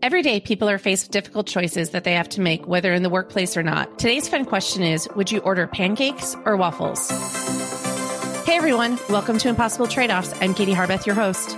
Every day, people are faced with difficult choices that they have to make, whether in the workplace or not. Today's fun question is Would you order pancakes or waffles? Hey everyone, welcome to Impossible Trade Offs. I'm Katie Harbeth, your host.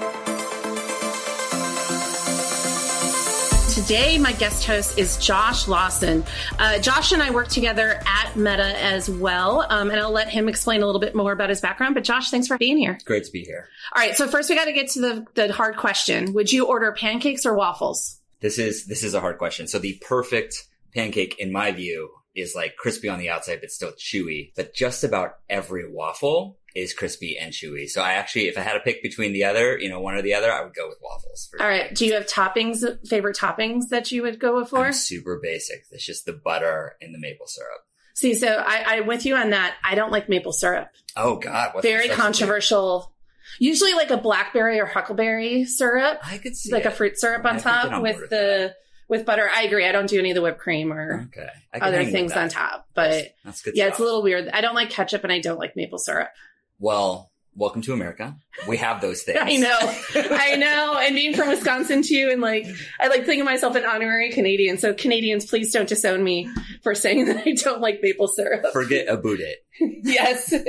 Today, my guest host is Josh Lawson. Uh, Josh and I work together at Meta as well, um, and I'll let him explain a little bit more about his background. But Josh, thanks for being here. Great to be here. All right, so first we got to get to the, the hard question: Would you order pancakes or waffles? This is this is a hard question. So the perfect pancake, in my view, is like crispy on the outside but still chewy. But just about every waffle is crispy and chewy. So I actually, if I had to pick between the other, you know, one or the other, I would go with waffles. All right. Do you have toppings, favorite toppings that you would go for? I'm super basic. It's just the butter and the maple syrup. See, so I, I'm with you on that. I don't like maple syrup. Oh God. Very controversial. Usually like a blackberry or huckleberry syrup. I could see like it. a fruit syrup on I top with with the with butter. I agree. I don't do any of the whipped cream or Okay. Other things on top. But That's, that's good yeah, stuff. it's a little weird. I don't like ketchup and I don't like maple syrup. Well, welcome to America. We have those things. I know. I know. And being from Wisconsin too, and like I like thinking of myself an honorary Canadian. So Canadians, please don't disown me for saying that I don't like maple syrup. Forget about it. Yes. All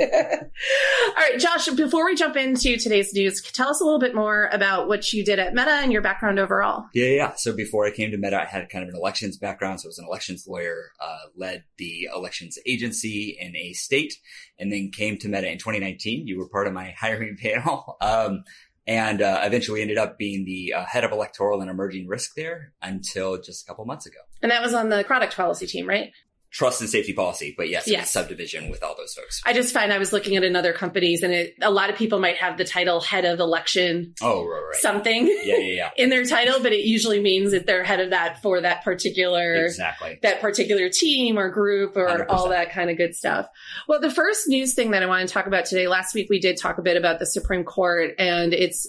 right, Josh, before we jump into today's news, tell us a little bit more about what you did at Meta and your background overall. Yeah, yeah. So before I came to Meta, I had kind of an elections background. So I was an elections lawyer, uh, led the elections agency in a state, and then came to Meta in 2019. You were part of my hiring panel. Um, and uh, eventually ended up being the uh, head of electoral and emerging risk there until just a couple months ago. And that was on the product policy team, right? Trust and safety policy, but yes, Yes. a subdivision with all those folks. I just find I was looking at another companies and it, a lot of people might have the title head of election Oh, right, right. something yeah, yeah, yeah. in their title, but it usually means that they're head of that for that particular Exactly. that particular team or group or 100%. all that kind of good stuff. Well, the first news thing that I want to talk about today, last week we did talk a bit about the Supreme Court and its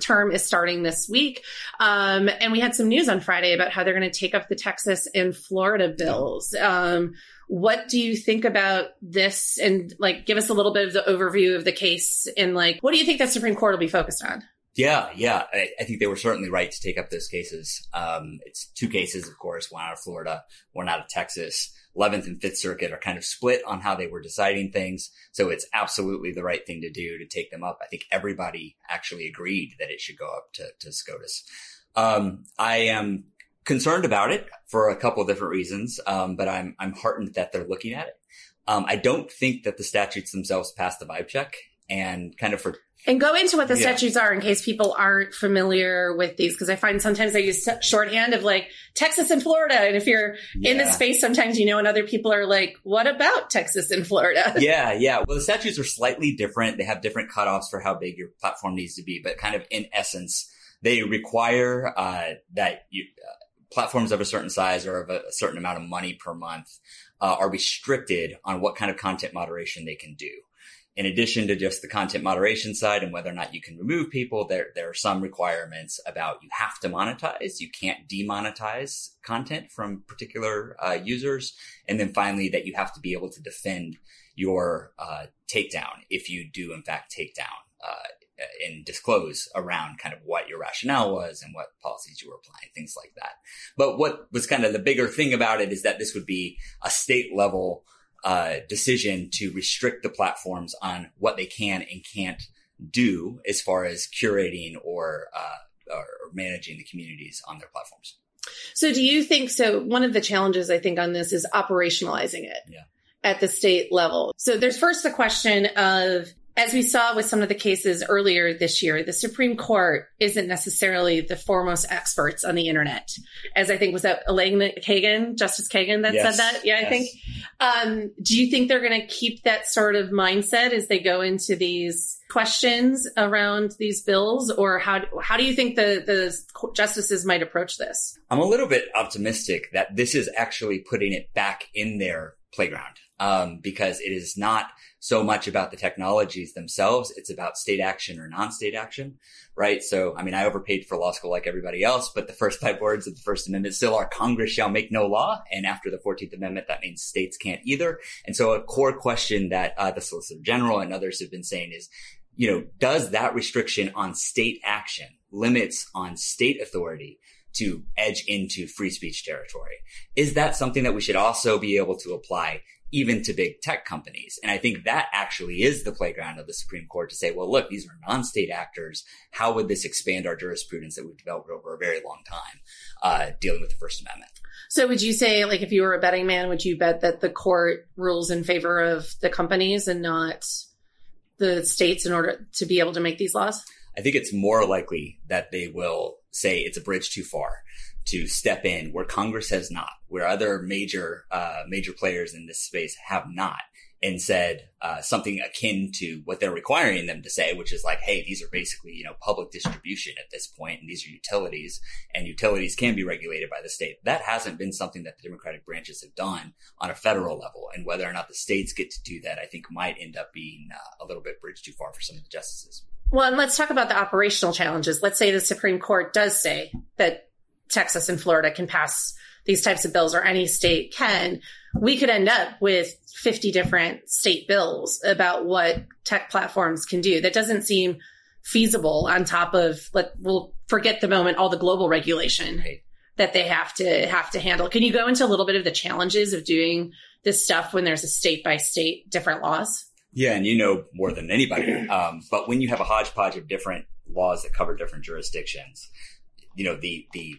term is starting this week. Um, and we had some news on Friday about how they're going to take up the Texas and Florida bills. Um, what do you think about this? And like, give us a little bit of the overview of the case and like, what do you think the Supreme Court will be focused on? Yeah, yeah. I, I think they were certainly right to take up those cases. Um, it's two cases, of course, one out of Florida, one out of Texas. 11th and 5th Circuit are kind of split on how they were deciding things. So it's absolutely the right thing to do to take them up. I think everybody actually agreed that it should go up to, to SCOTUS. Um, I am concerned about it for a couple of different reasons. Um, but I'm, I'm heartened that they're looking at it. Um, I don't think that the statutes themselves pass the vibe check and kind of for And go into what the Yeah. statutes are in case people aren't familiar with these, because I find sometimes I use shorthand of like Texas and Florida. And if you're in the space, sometimes you know, and other people are like, what about Texas and Florida? yeah, yeah. Well, the statutes are slightly different. They have different cutoffs for how big your platform needs to be, but kind of in essence, they require uh, that you, uh, platforms of a certain size or of a certain amount of money per month uh, are restricted on what kind of content moderation they can do. In addition to just the content moderation side and whether or not you can remove people, there there are some requirements about you have to monetize. You can't demonetize content from particular uh, users, and then finally that you have to be able to defend your uh, takedown if you do in fact take down uh, and disclose around kind of what your rationale was and what policies you were applying, things like that. But what was kind of the bigger thing about it is that this would be a state level uh, decision to restrict the platforms on what they can and can't do as far as curating or, uh, or managing the communities on their platforms. So do you think so? One of the challenges I think on this is operationalizing it Yeah. at the state level. So there's first the question of, as we saw with some of the cases earlier this year, the Supreme Court isn't necessarily the foremost experts on the internet. As I think was that Elena Kagan, Justice Kagan that Yes. said that? Yeah, I think. Um, do you think they're going to keep that sort of mindset as they go into these questions around these bills, or how how do you think the the justices might approach this? I'm a little bit optimistic that this is actually putting it back in their playground um, because it is not so much about the technologies themselves. It's about state action or non-state action, right? So, I mean, I overpaid for law school like everybody else, but the first five words of the First Amendment still are Congress shall make no law. And after the 14th Amendment, that means states can't either. And so a core question that uh, the Solicitor General and others have been saying is, you know, does that restriction on state action limits on state authority to edge into free speech territory. Is that something that we should also be able to apply even to big tech companies? And I think that actually is the playground of the Supreme Court to say, well, look, these are non-state actors. How would this expand our jurisprudence that we've developed over a very long time, uh, dealing with the First Amendment? So would you say, like, if you were a betting man, would you bet that the court rules in favor of the companies and not the states in order to be able to make these laws? I think it's more likely that they will say it's a bridge too far to step in where Congress has not, where other major uh, major players in this space have not, and said uh, something akin to what they're requiring them to say, which is like, "Hey, these are basically you know public distribution at this point, and these are utilities, and utilities can be regulated by the state." That hasn't been something that the Democratic branches have done on a federal level, and whether or not the states get to do that, I think might end up being uh, a little bit bridge too far for some of the justices. Well, and let's talk about the operational challenges. Let's say the Supreme Court does say that Texas and Florida can pass these types of bills or any state can. We could end up with 50 different state bills about what tech platforms can do. That doesn't seem feasible on top of let we'll forget the moment all the global regulation right. that they have to have to handle. Can you go into a little bit of the challenges of doing this stuff when there's a state by state different laws? Yeah, and you know more than anybody. Um, but when you have a hodgepodge of different laws that cover different jurisdictions, you know the the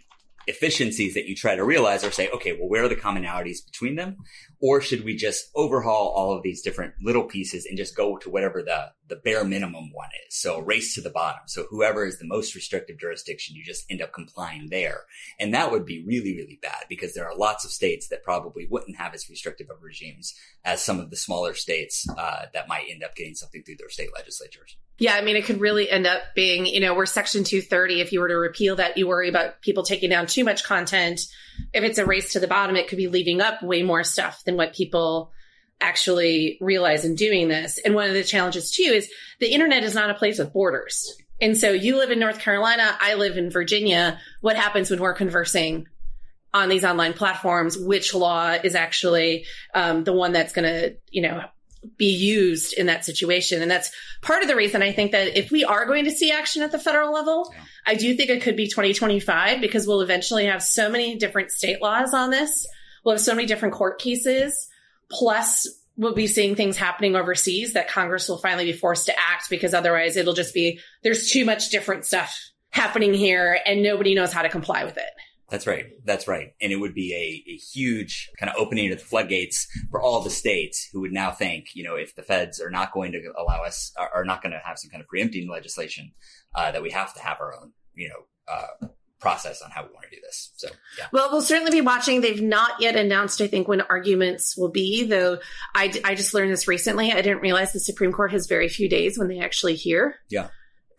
efficiencies that you try to realize are say, okay, well, where are the commonalities between them? Or should we just overhaul all of these different little pieces and just go to whatever the, the bare minimum one is? So race to the bottom. So whoever is the most restrictive jurisdiction, you just end up complying there. And that would be really, really bad because there are lots of states that probably wouldn't have as restrictive of regimes as some of the smaller states uh, that might end up getting something through their state legislatures. Yeah, I mean, it could really end up being, you know, we're Section 230. If you were to repeal that, you worry about people taking down too much content. If it's a race to the bottom, it could be leaving up way more stuff than what people actually realize in doing this. And one of the challenges too is the internet is not a place with borders. And so you live in North Carolina, I live in Virginia. What happens when we're conversing on these online platforms? Which law is actually um, the one that's going to, you know, be used in that situation. And that's part of the reason I think that if we are going to see action at the federal level, yeah. I do think it could be 2025 because we'll eventually have so many different state laws on this. We'll have so many different court cases. Plus, we'll be seeing things happening overseas that Congress will finally be forced to act because otherwise it'll just be there's too much different stuff happening here and nobody knows how to comply with it. That's right. That's right. And it would be a, a huge kind of opening of the floodgates for all the states who would now think, you know, if the feds are not going to allow us, are, are not going to have some kind of preempting legislation, uh, that we have to have our own, you know, uh, process on how we want to do this. So, yeah. Well, we'll certainly be watching. They've not yet announced, I think, when arguments will be, though I, I just learned this recently. I didn't realize the Supreme Court has very few days when they actually hear. Yeah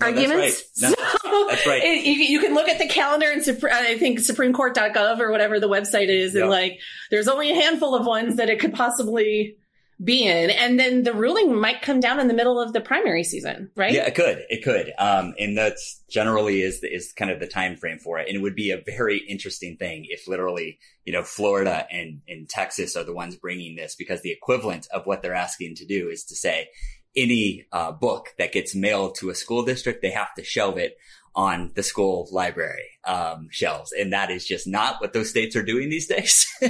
no, arguments. That's right. No, that's right. It, you, you, can look at the calendar and I think supremecourt.gov or whatever the website is, and like there's only a handful of ones that it could possibly be in, and then the ruling might come down in the middle of the primary season, right? Yeah, it could. It could. Um, and that's generally is is kind of the time frame for it, and it would be a very interesting thing if literally, you know, Florida and and Texas are the ones bringing this because the equivalent of what they're asking to do is to say any uh, book that gets mailed to a school district, they have to shelve it on the school library um, shelves. And that is just not what those states are doing these days.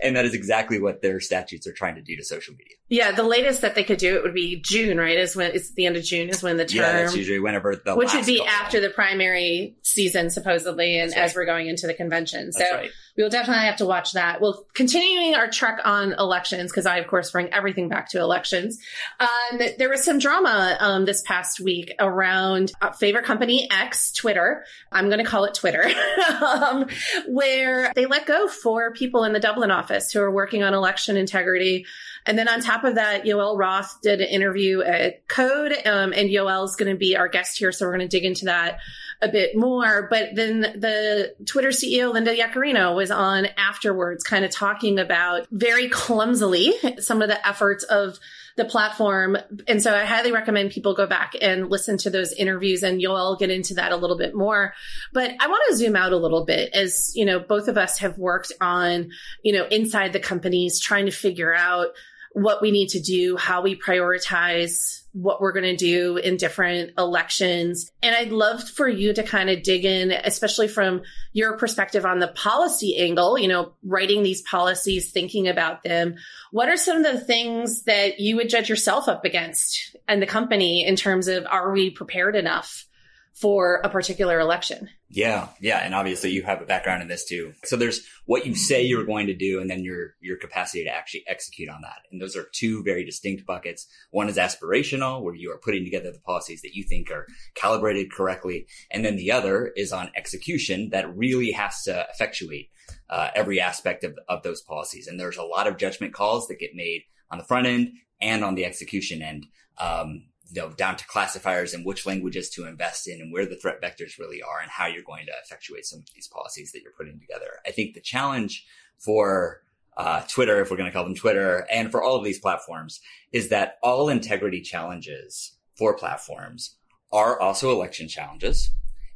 and that is exactly what their statutes are trying to do to social media. Yeah, the latest that they could do it would be June, right? Is when it's the end of June is when the term. Yeah, that's usually whenever the which would be after the primary season, supposedly, and right. as we're going into the convention. So right. we will definitely have to watch that. Well, continuing our trek on elections because I, of course, bring everything back to elections. Um, there was some drama um, this past week around uh, favorite company X, Twitter. I'm going to call it Twitter, um, where they let go four people in the Dublin office who are working on election integrity. And then on top of that, Yoel Roth did an interview at Code, um, and is going to be our guest here. So we're going to dig into that a bit more. But then the Twitter CEO, Linda Yaccarino, was on afterwards, kind of talking about very clumsily some of the efforts of the platform. And so I highly recommend people go back and listen to those interviews and you'll get into that a little bit more. But I want to zoom out a little bit as, you know, both of us have worked on, you know, inside the companies trying to figure out what we need to do, how we prioritize what we're going to do in different elections. And I'd love for you to kind of dig in, especially from your perspective on the policy angle, you know, writing these policies, thinking about them. What are some of the things that you would judge yourself up against and the company in terms of are we prepared enough? For a particular election. Yeah, yeah, and obviously you have a background in this too. So there's what you say you're going to do, and then your your capacity to actually execute on that. And those are two very distinct buckets. One is aspirational, where you are putting together the policies that you think are calibrated correctly, and then the other is on execution that really has to effectuate uh, every aspect of of those policies. And there's a lot of judgment calls that get made on the front end and on the execution end. Um, you know, down to classifiers and which languages to invest in and where the threat vectors really are and how you're going to effectuate some of these policies that you're putting together. I think the challenge for uh, Twitter, if we're going to call them Twitter, and for all of these platforms, is that all integrity challenges for platforms are also election challenges.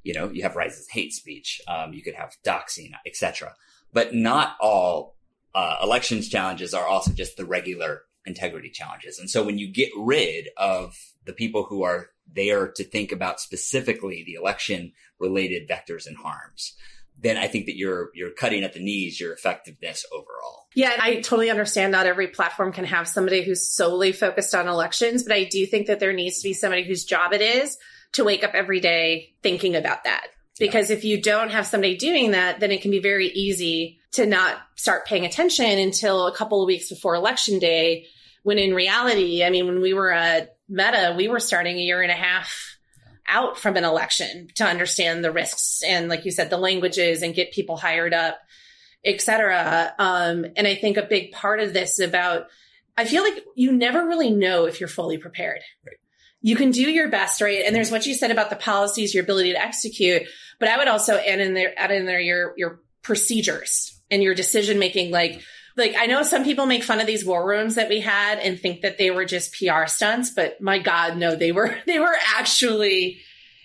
You know, you have rises hate speech, um, you could have doxing, etc. But not all uh, elections challenges are also just the regular integrity challenges. And so when you get rid of the people who are there to think about specifically the election related vectors and harms, then I think that you're you're cutting at the knees your effectiveness overall. Yeah, I totally understand not every platform can have somebody who's solely focused on elections, but I do think that there needs to be somebody whose job it is to wake up every day thinking about that. Because yeah. if you don't have somebody doing that, then it can be very easy to not start paying attention until a couple of weeks before election day when in reality, I mean, when we were at Meta, we were starting a year and a half out from an election to understand the risks and, like you said, the languages and get people hired up, et cetera. Um, and I think a big part of this is about, I feel like you never really know if you're fully prepared. Right. You can do your best, right? And there's what you said about the policies, your ability to execute, but I would also add in there, add in there your, your procedures and your decision making, like, like I know some people make fun of these war rooms that we had and think that they were just PR stunts, but my God, no, they were they were actually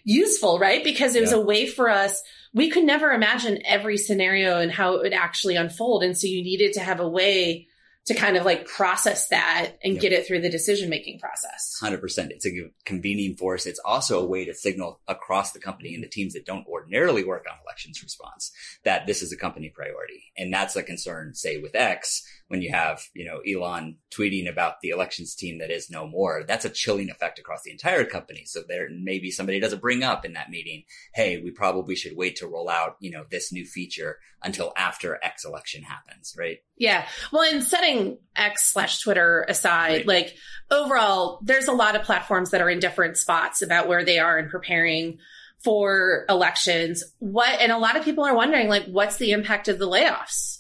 useful, right? Because it was yeah. a way for us. We could never imagine every scenario and how it would actually unfold. And so you needed to have a way to kind of like process that and yep. get it through the decision making process. 100%. It's a convening force. It's also a way to signal across the company and the teams that don't ordinarily work on elections response that this is a company priority. And that's a concern, say with X, when you have, you know, Elon tweeting about the elections team that is no more, that's a chilling effect across the entire company. So there maybe somebody doesn't bring up in that meeting, hey, we probably should wait to roll out, you know, this new feature until after X election happens, right? Yeah. Well, in setting X slash Twitter aside, right. like overall, there's a lot of platforms that are in different spots about where they are in preparing for elections. What, and a lot of people are wondering, like, what's the impact of the layoffs?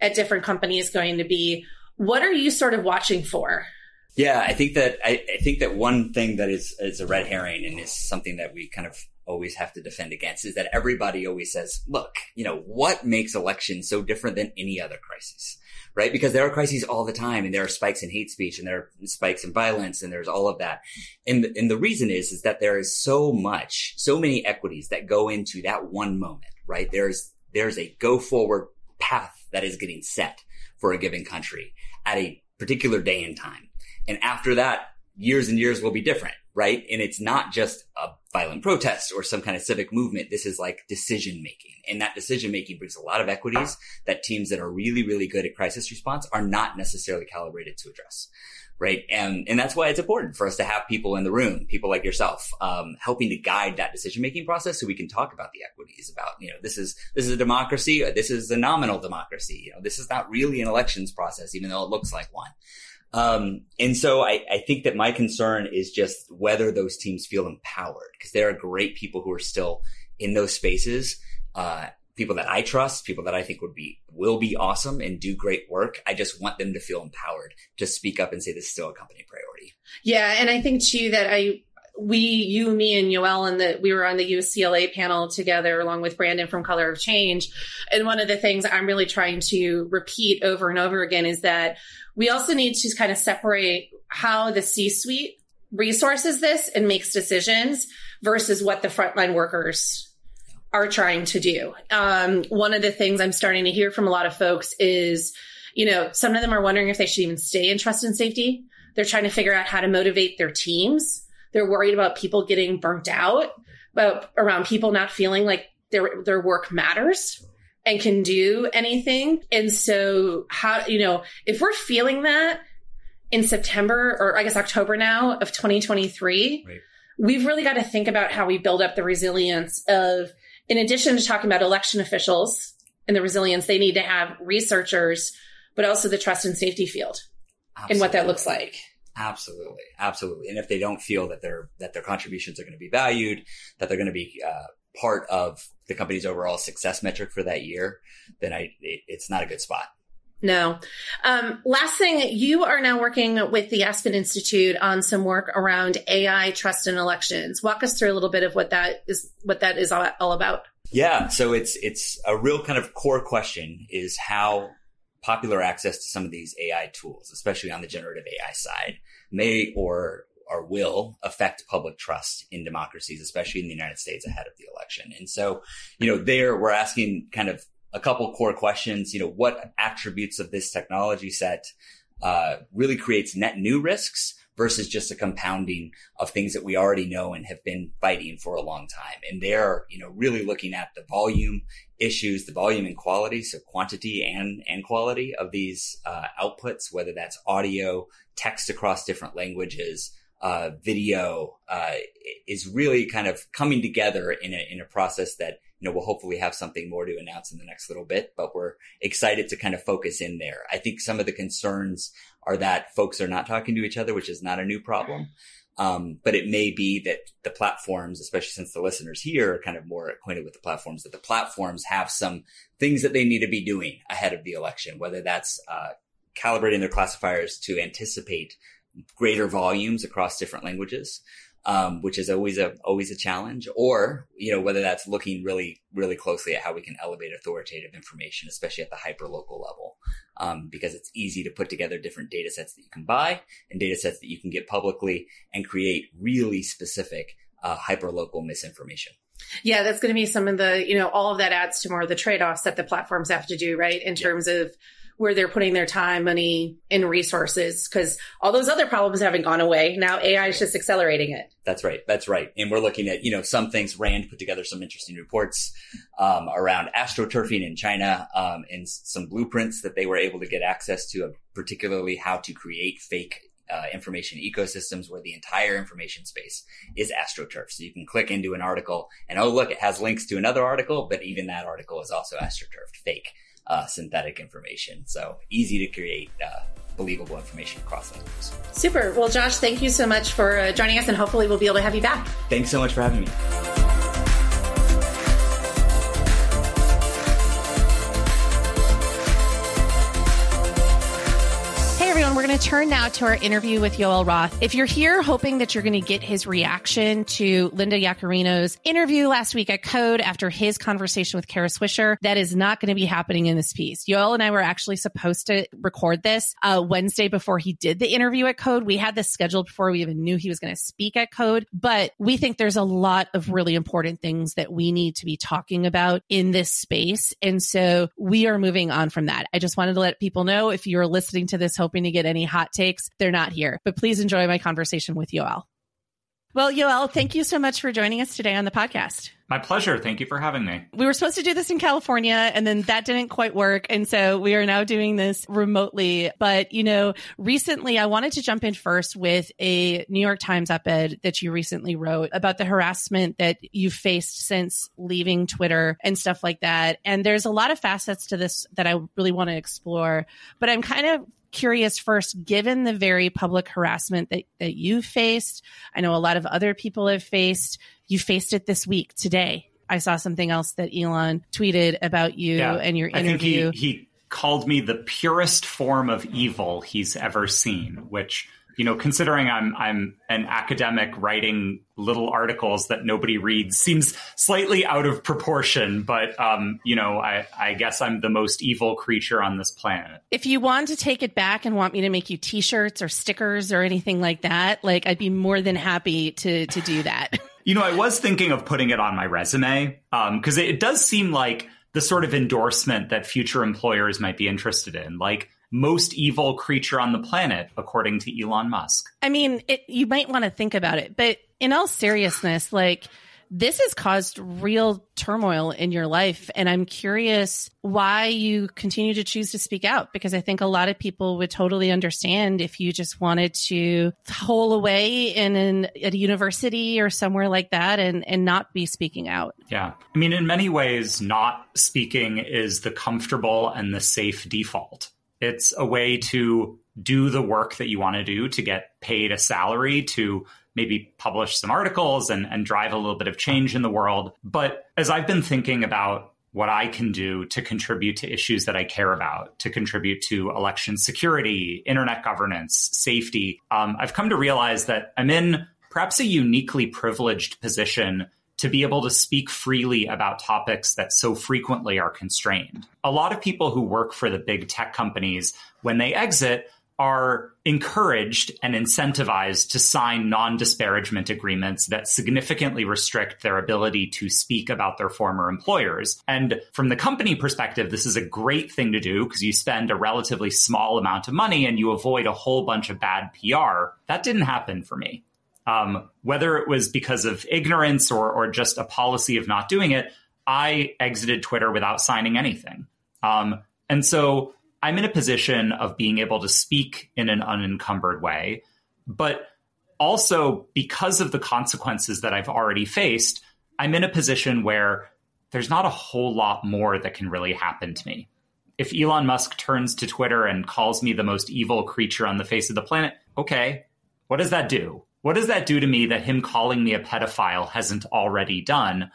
At different companies going to be. What are you sort of watching for? Yeah, I think that I, I, think that one thing that is is a red herring and is something that we kind of always have to defend against is that everybody always says, "Look, you know what makes elections so different than any other crisis." Right? Because there are crises all the time and there are spikes in hate speech and there are spikes in violence and there's all of that. And the, and the reason is is that there is so much, so many equities that go into that one moment, right? There's there's a go forward path that is getting set for a given country at a particular day and time. And after that, years and years will be different, right? And it's not just a violent protest or some kind of civic movement. This is like decision making. And that decision making brings a lot of equities that teams that are really, really good at crisis response are not necessarily calibrated to address right? And and that's why it's important for us to have people in the room, people like yourself, um, helping to guide that decision making process, so we can talk about the equities. About you know this is this is a democracy, this is a nominal democracy. You know this is not really an elections process, even though it looks like one. Um, and so I, I think that my concern is just whether those teams feel empowered because there are great people who are still in those spaces. Uh, people that I trust, people that I think would be, will be awesome and do great work. I just want them to feel empowered to speak up and say this is still a company priority. Yeah. And I think too that I, we, you, me, and Yoel, and that we were on the UCLA panel together along with Brandon from Color of Change. And one of the things I'm really trying to repeat over and over again is that we also need to kind of separate how the C suite resources this and makes decisions versus what the frontline workers are trying to do. Um, one of the things I'm starting to hear from a lot of folks is, You know, some of them are wondering if they should even stay in trust and safety. They're trying to figure out how to motivate their teams. They're worried about people getting burnt out, about around people not feeling like their their work matters and can do anything. And so how, you know, if we're feeling that in September or I guess October now of 2023, right. we've really got to think about how we build up the resilience of, in addition to talking about election officials and the resilience, they need to have researchers, but also the trust and safety field Absolutely. and what that looks like. Absolutely, absolutely. And if they don't feel that their that their contributions are going to be valued, that they're going to be uh, part of the company's overall success metric for that year, then I it, it's not a good spot. No. Um, last thing, you are now working with the Aspen Institute on some work around AI trust in elections. Walk us through a little bit of what that is, what that is all about. Yeah. So it's, it's a real kind of core question is how popular access to some of these AI tools, especially on the generative AI side, may or or will affect public trust in democracies, especially in the United States ahead of the election. And so, you know, there we're asking kind of a couple core questions. You know, what attributes of this technology set uh, really creates net new risks versus just a compounding of things that we already know and have been fighting for a long time. And they're, you know, really looking at the volume issues, the volume and quality, so quantity and, and quality of these uh, outputs, whether that's audio, text across different languages, uh, video, uh, is really kind of coming together in a, in a process that, you know, we'll hopefully have something more to announce in the next little bit, but we're excited to kind of focus in there. I think some of the concerns are that folks are not talking to each other, which is not a new problem. Um, but it may be that the platforms, especially since the listeners here are kind of more acquainted with the platforms, that the platforms have some things that they need to be doing ahead of the election, whether that's, uh, calibrating their classifiers to anticipate greater volumes across different languages um, which is always a always a challenge, or you know whether that's looking really really closely at how we can elevate authoritative information, especially at the hyper local level, um, because it's easy to put together different data sets that you can buy and data sets that you can get publicly and create really specific uh, hyper local misinformation. Yeah, that's going to be some of the, you know, all of that adds to more of the trade offs that the platforms have to do, right? In terms of where they're putting their time, money, and resources because all those other problems haven't gone away. Now AI is just accelerating it. That's right. That's right. And we're looking at, you know, some things. Rand put together some interesting reports um, around astroturfing in China um, and some blueprints that they were able to get access to, particularly how to create fake uh, information ecosystems where the entire information space is astroturf. So you can click into an article and oh look, it has links to another article, but even that article is also astroturfed, fake uh, synthetic information. So easy to create uh, believable information across languages. Super. Well, Josh, thank you so much for uh, joining us, and hopefully we'll be able to have you back. Thanks so much for having me. To turn now to our interview with Yoel Roth. If you're here hoping that you're going to get his reaction to Linda Yaccarino's interview last week at Code after his conversation with Kara Swisher, that is not going to be happening in this piece. Yoel and I were actually supposed to record this uh, Wednesday before he did the interview at Code. We had this scheduled before we even knew he was going to speak at Code, but we think there's a lot of really important things that we need to be talking about in this space. And so we are moving on from that. I just wanted to let people know if you're listening to this hoping to get any hot takes, they're not here. But please enjoy my conversation with Yoel. Well, Yoel, thank you so much for joining us today on the podcast. My pleasure. Thank you for having me. We were supposed to do this in California and then that didn't quite work. And so we are now doing this remotely. But, you know, recently I wanted to jump in first with a New York Times op ed that you recently wrote about the harassment that you faced since leaving Twitter and stuff like that. And there's a lot of facets to this that I really want to explore. But I'm kind of curious first, given the very public harassment that, that you faced, I know a lot of other people have faced, you faced it this week today. I saw something else that Elon tweeted about you yeah, and your interview. He, he called me the purest form of evil he's ever seen, which you know, considering I'm I'm an academic writing little articles that nobody reads seems slightly out of proportion, but um, you know, I, I guess I'm the most evil creature on this planet. If you want to take it back and want me to make you t-shirts or stickers or anything like that, like I'd be more than happy to to do that. you know, I was thinking of putting it on my resume because um, it, it does seem like the sort of endorsement that future employers might be interested in. Like most evil creature on the planet, according to Elon Musk. I mean, it, you might want to think about it, but in all seriousness, like this has caused real turmoil in your life. And I'm curious why you continue to choose to speak out because I think a lot of people would totally understand if you just wanted to hole away in an, at a university or somewhere like that and, and not be speaking out. Yeah. I mean, in many ways, not speaking is the comfortable and the safe default. It's a way to do the work that you want to do to get paid a salary to maybe publish some articles and, and drive a little bit of change in the world. But as I've been thinking about what I can do to contribute to issues that I care about, to contribute to election security, internet governance, safety, um, I've come to realize that I'm in perhaps a uniquely privileged position to be able to speak freely about topics that so frequently are constrained. A lot of people who work for the big tech companies, when they exit, are encouraged and incentivized to sign non disparagement agreements that significantly restrict their ability to speak about their former employers. And from the company perspective, this is a great thing to do because you spend a relatively small amount of money and you avoid a whole bunch of bad PR. That didn't happen for me. Um, whether it was because of ignorance or, or just a policy of not doing it, I exited Twitter without signing anything. Um, and so I'm in a position of being able to speak in an unencumbered way, but also because of the consequences that I've already faced, I'm in a position where there's not a whole lot more that can really happen to me. If Elon Musk turns to Twitter and calls me the most evil creature on the face of the planet, okay, what does that do? What does that do to me that him calling me a pedophile hasn't already done?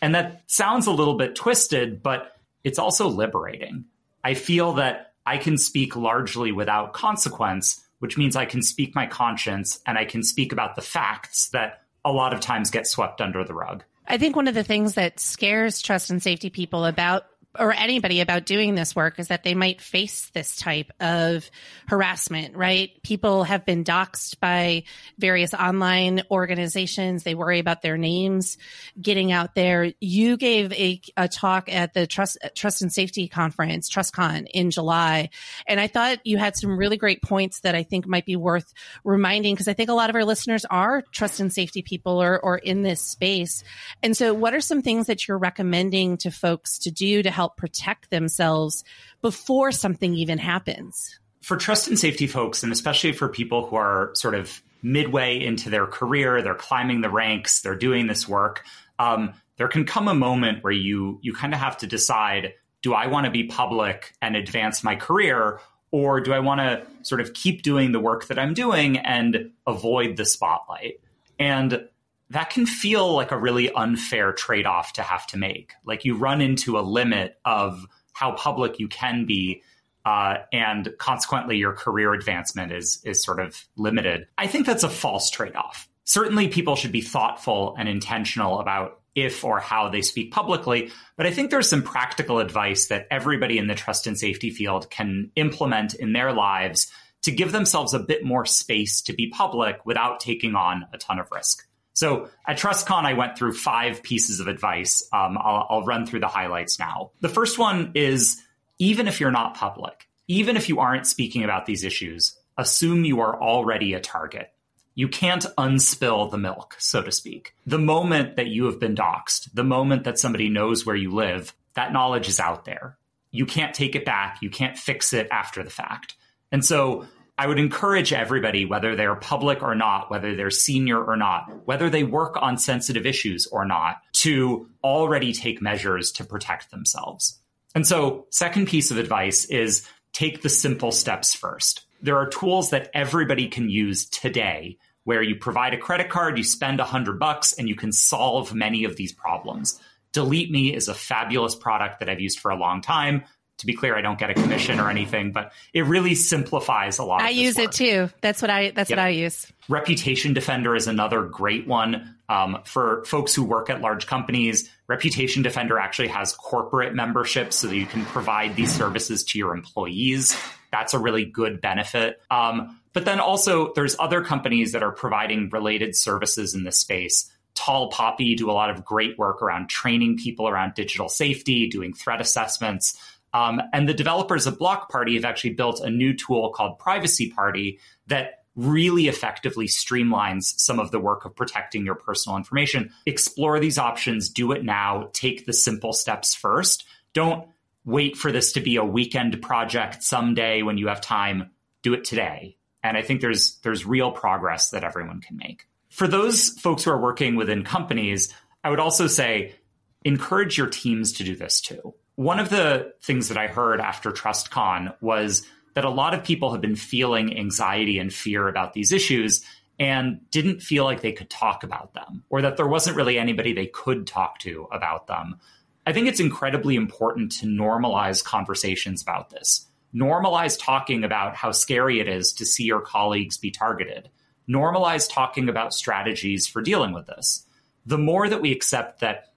And that sounds a little bit twisted, but it's also liberating. I feel that I can speak largely without consequence, which means I can speak my conscience and I can speak about the facts that a lot of times get swept under the rug. I think one of the things that scares trust and safety people about or anybody about doing this work is that they might face this type of harassment, right? People have been doxxed by various online organizations. They worry about their names getting out there. You gave a, a talk at the Trust, Trust and Safety Conference, TrustCon in July. And I thought you had some really great points that I think might be worth reminding because I think a lot of our listeners are trust and safety people or, or in this space. And so what are some things that you're recommending to folks to do to help help protect themselves before something even happens. For trust and safety folks, and especially for people who are sort of midway into their career, they're climbing the ranks, they're doing this work. Um, there can come a moment where you you kind of have to decide: Do I want to be public and advance my career, or do I want to sort of keep doing the work that I'm doing and avoid the spotlight? And that can feel like a really unfair trade off to have to make. Like you run into a limit of how public you can be. Uh, and consequently, your career advancement is is sort of limited. I think that's a false trade off. Certainly, people should be thoughtful and intentional about if or how they speak publicly. But I think there's some practical advice that everybody in the trust and safety field can implement in their lives to give themselves a bit more space to be public without taking on a ton of risk. So at TrustCon, I went through five pieces of advice. Um, I'll, I'll run through the highlights now. The first one is even if you're not public, even if you aren't speaking about these issues, assume you are already a target. You can't unspill the milk, so to speak. The moment that you have been doxxed, the moment that somebody knows where you live, that knowledge is out there. You can't take it back. You can't fix it after the fact. And so I would encourage everybody, whether they're public or not, whether they're senior or not, whether they work on sensitive issues or not, to already take measures to protect themselves. And so, second piece of advice is take the simple steps first. There are tools that everybody can use today where you provide a credit card, you spend a hundred bucks, and you can solve many of these problems. Delete Me is a fabulous product that I've used for a long time to be clear, I don't get a commission or anything, but it really simplifies a lot. I use work. it too. That's what I. That's yep. what I use. Reputation Defender is another great one um, for folks who work at large companies. Reputation Defender actually has corporate memberships, so that you can provide these services to your employees. That's a really good benefit. Um, but then also, there's other companies that are providing related services in this space. Tall Poppy do a lot of great work around training people around digital safety, doing threat assessments. Um, and the developers of Block Party have actually built a new tool called Privacy Party that really effectively streamlines some of the work of protecting your personal information. Explore these options, do it now, take the simple steps first. Don't wait for this to be a weekend project someday when you have time. Do it today. And I think there's there's real progress that everyone can make. For those folks who are working within companies, I would also say encourage your teams to do this too. One of the things that I heard after TrustCon was that a lot of people have been feeling anxiety and fear about these issues and didn't feel like they could talk about them or that there wasn't really anybody they could talk to about them. I think it's incredibly important to normalize conversations about this. Normalize talking about how scary it is to see your colleagues be targeted. Normalize talking about strategies for dealing with this. The more that we accept that,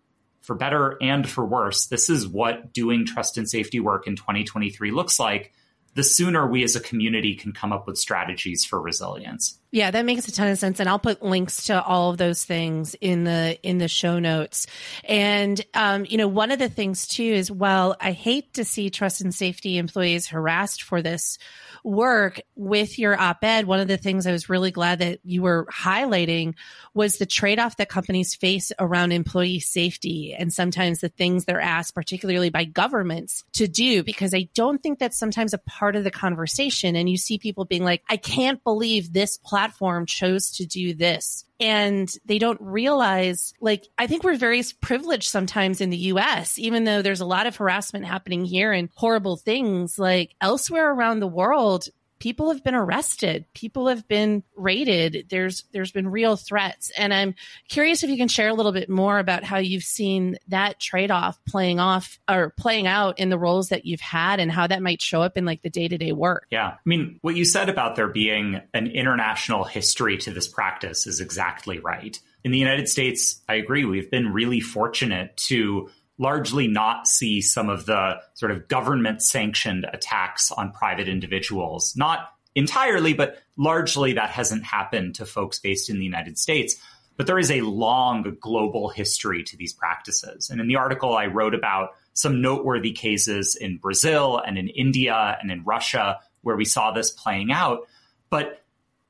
for better and for worse, this is what doing trust and safety work in 2023 looks like, the sooner we as a community can come up with strategies for resilience. Yeah, that makes a ton of sense, and I'll put links to all of those things in the in the show notes. And um, you know, one of the things too is, well, I hate to see trust and safety employees harassed for this work with your op ed, one of the things I was really glad that you were highlighting was the trade off that companies face around employee safety and sometimes the things they're asked, particularly by governments, to do, because I don't think that's sometimes a part of the conversation. And you see people being like, I can't believe this platform chose to do this. And they don't realize like i think we're very privileged sometimes in the us even though there's a lot of harassment happening here and horrible things like elsewhere around the world people have been arrested. People have been raided. There's there's been real threats. And i'm curious if you can share a little bit more about how you've seen that trade-off playing off or playing out in the roles that you've had and how that might show up in like the day-to-day work. Yeah. I mean what you said about there being an international history to this practice is exactly right. In the united states i agree we've been really fortunate to largely not see some of the sort of government sanctioned attacks on private individuals. Not entirely, but largely that hasn't happened to folks based in the United States. But there is a long global history to these practices. And in the article, I wrote about some noteworthy cases in Brazil and in India and in Russia where we saw this playing out. But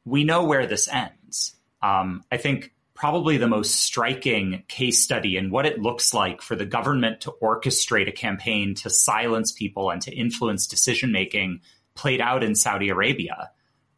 we know where this ends. Um, I think probably the most striking case study in what it looks like for the government to orchestrate a campaign to silence people and to influence decision making played out in Saudi Arabia.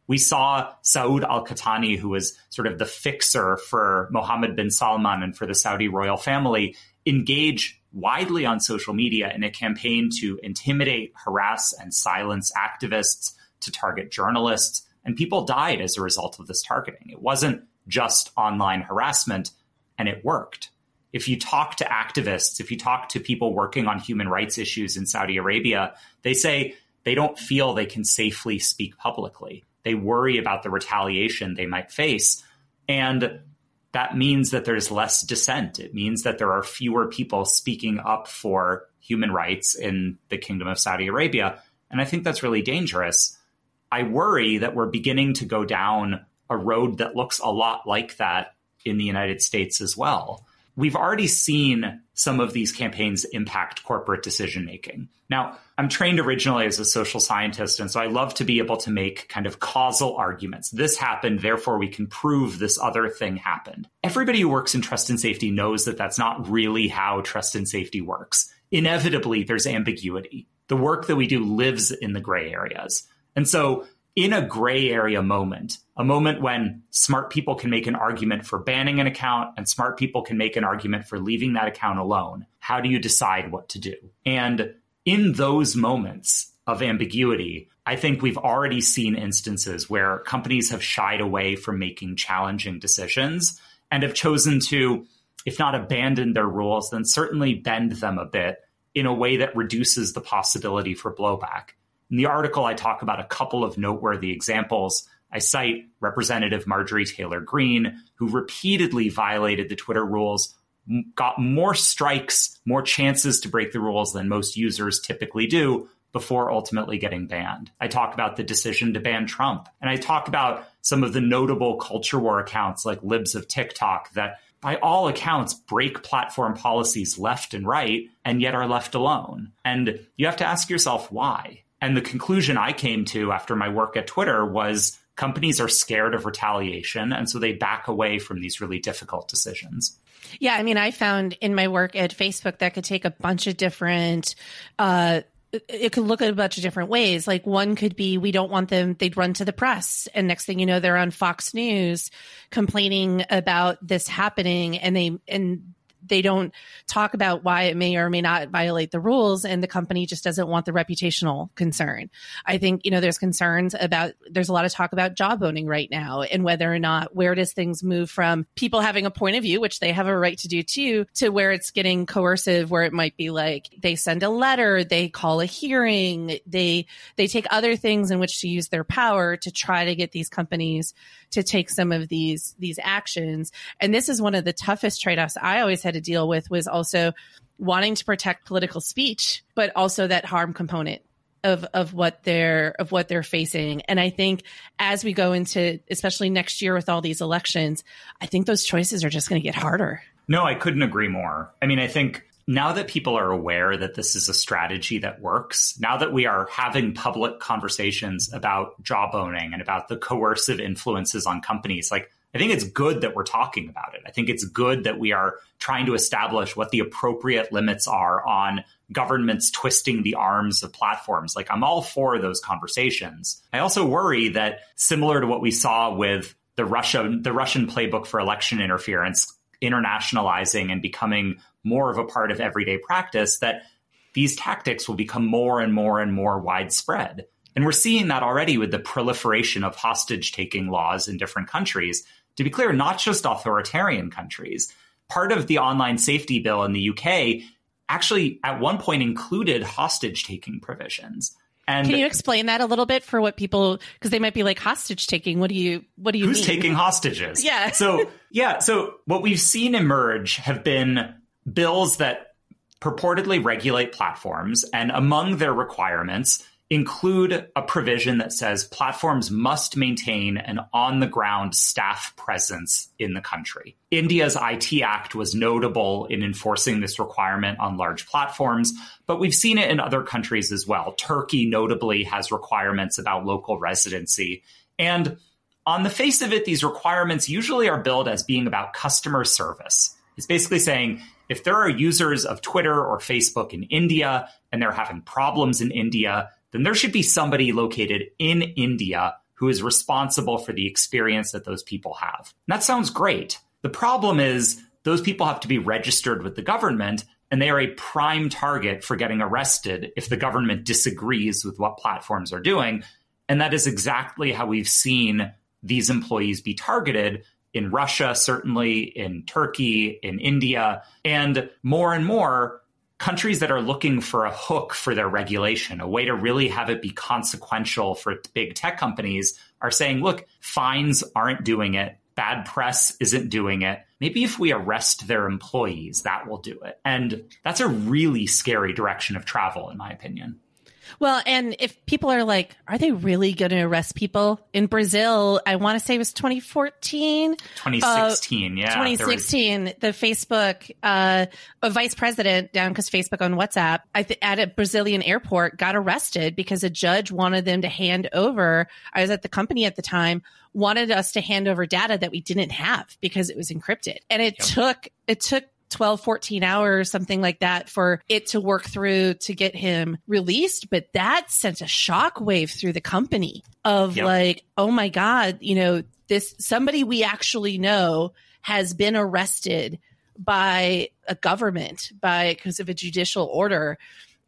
We saw Saud al Qahtani, who was sort of the fixer for Mohammed bin Salman and for the Saudi royal family, engage widely on social media in a campaign to intimidate, harass, and silence activists, to target journalists. And people died as a result of this targeting. It wasn't just online harassment, and it worked. If you talk to activists, if you talk to people working on human rights issues in Saudi Arabia, they say they don't feel they can safely speak publicly. They worry about the retaliation they might face. And that means that there's less dissent. It means that there are fewer people speaking up for human rights in the Kingdom of Saudi Arabia. And I think that's really dangerous. I worry that we're beginning to go down a road that looks a lot like that in the United States as well. We've already seen some of these campaigns impact corporate decision making. Now, I'm trained originally as a social scientist, and so I love to be able to make kind of causal arguments. This happened, therefore we can prove this other thing happened. Everybody who works in trust and safety knows that that's not really how trust and safety works. Inevitably, there's ambiguity. The work that we do lives in the gray areas. And so in a gray area moment, a moment when smart people can make an argument for banning an account and smart people can make an argument for leaving that account alone, how do you decide what to do? And in those moments of ambiguity, I think we've already seen instances where companies have shied away from making challenging decisions and have chosen to, if not abandon their rules, then certainly bend them a bit in a way that reduces the possibility for blowback. In the article, I talk about a couple of noteworthy examples. I cite Representative Marjorie Taylor Greene, who repeatedly violated the Twitter rules, got more strikes, more chances to break the rules than most users typically do before ultimately getting banned. I talk about the decision to ban Trump. And I talk about some of the notable culture war accounts like Libs of TikTok that by all accounts, break platform policies left and right, and yet are left alone. And you have to ask yourself why. And the conclusion I came to after my work at Twitter was companies are scared of retaliation. And so they back away from these really difficult decisions. Yeah. I mean, I found in my work at Facebook that could take a bunch of different, uh, it could look at a bunch of different ways. Like one could be we don't want them, they'd run to the press. And next thing you know, they're on Fox News complaining about this happening and they, and they don't talk about why it may or may not violate the rules and the company just doesn't want the reputational concern. I think, you know, there's concerns about, there's a lot of talk about jawboning right now and whether or not, where does things move from people having a point of view, which they have a right to do too, to where it's getting coercive, where it might be like they send a letter, they call a hearing, they, they take other things in which to use their power to try to get these companies to take some of these, these actions. And this is one of the toughest trade-offs I always had to deal with was also wanting to protect political speech, but also that harm component of of what they're of what they're facing. And I think as we go into especially next year with all these elections, I think those choices are just going to get harder. No, I couldn't agree more. I mean, I think now that people are aware that this is a strategy that works, now that we are having public conversations about jawboning and about the coercive influences on companies, like I think it's good that we're talking about it. I think it's good that we are trying to establish what the appropriate limits are on governments twisting the arms of platforms. Like, I'm all for those conversations. I also worry that similar to what we saw with the Russia, the Russian playbook for election interference, internationalizing and becoming more of a part of everyday practice, that these tactics will become more and more and more widespread. And we're seeing that already with the proliferation of hostage taking laws in different countries to be clear, not just authoritarian countries. Part of the online safety bill in the UK actually at one point included hostage taking provisions. And can you explain that a little bit for what people because they might be like hostage taking? What do you what do you who's mean? taking hostages? Yeah. so yeah, so what we've seen emerge have been bills that purportedly regulate platforms, and among their requirements include a provision that says platforms must maintain an on the ground staff presence in the country. India's IT Act was notable in enforcing this requirement on large platforms, but we've seen it in other countries as well. Turkey notably has requirements about local residency. And on the face of it, these requirements usually are billed as being about customer service. It's basically saying if there are users of Twitter or Facebook in India and they're having problems in India, then there should be somebody located in India who is responsible for the experience that those people have. And that sounds great. The problem is those people have to be registered with the government and they are a prime target for getting arrested if the government disagrees with what platforms are doing. And that is exactly how we've seen these employees be targeted in Russia, certainly in Turkey, in India, and more and more countries that are looking for a hook for their regulation, a way to really have it be consequential for big tech companies, are saying, look, fines aren't doing it. Bad press isn't doing it. Maybe if we arrest their employees, that will do it. And that's a really scary direction of travel, in my opinion. Well, and if people are like, are they really going to arrest people in Brazil? I want to say it was 2014, 2016. Uh, yeah. 2016, was... the Facebook, uh, a vice president down because Facebook on WhatsApp th- at a Brazilian airport got arrested because a judge wanted them to hand over. I was at the company at the time wanted us to hand over data that we didn't have because it was encrypted. And it yep. took, it took 12, 14 hours, something like that for it to work through to get him released. But that sent a shockwave through the company of yep. like, oh my God, you know, this somebody we actually know has been arrested by a government by because of a judicial order.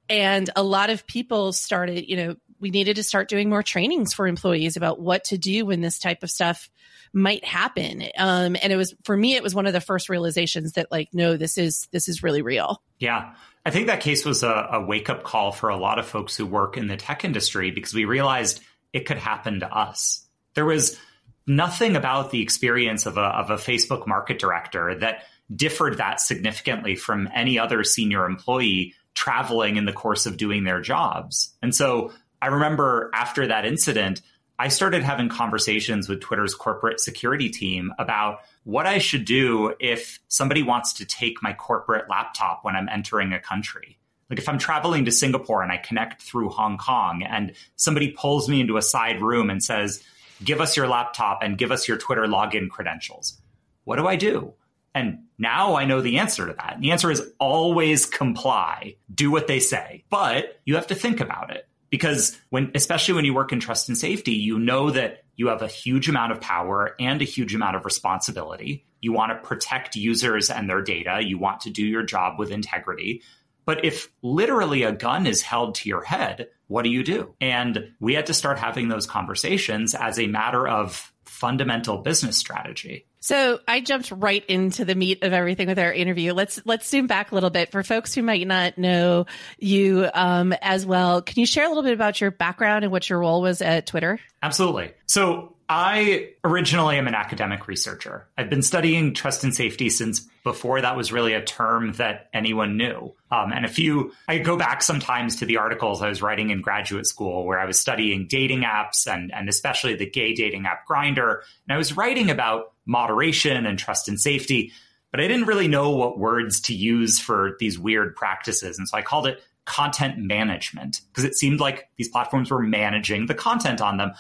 And a lot of people started, you know, we needed to start doing more trainings for employees about what to do when this type of stuff might happen. Um, and it was for me, it was one of the first realizations that like, no, this is this is really real. Yeah. I think that case was a, a wake up call for a lot of folks who work in the tech industry because we realized it could happen to us. There was nothing about the experience of a, of a Facebook market director that differed that significantly from any other senior employee traveling in the course of doing their jobs. And so I remember after that incident, I started having conversations with Twitter's corporate security team about what I should do if somebody wants to take my corporate laptop when I'm entering a country. Like if I'm traveling to Singapore and I connect through Hong Kong and somebody pulls me into a side room and says, give us your laptop and give us your Twitter login credentials. What do I do? And now I know the answer to that. And the answer is always comply, do what they say. But you have to think about it because when, especially when you work in trust and safety, you know that you have a huge amount of power and a huge amount of responsibility. You want to protect users and their data. You want to do your job with integrity. But if literally a gun is held to your head, what do you do? And we had to start having those conversations as a matter of fundamental business strategy. So I jumped right into the meat of everything with our interview. Let's let's zoom back a little bit for folks who might not know you um, as well. Can you share a little bit about your background and what your role was at Twitter? Absolutely. So I originally am an academic researcher. I've been studying trust and safety since before that was really a term that anyone knew. Um, and if you, I go back sometimes to the articles I was writing in graduate school where I was studying dating apps and, and especially the gay dating app Grindr. And I was writing about moderation and trust and safety, but I didn't really know what words to use for these weird practices. And so I called it content management because it seemed like these platforms were managing the content on them.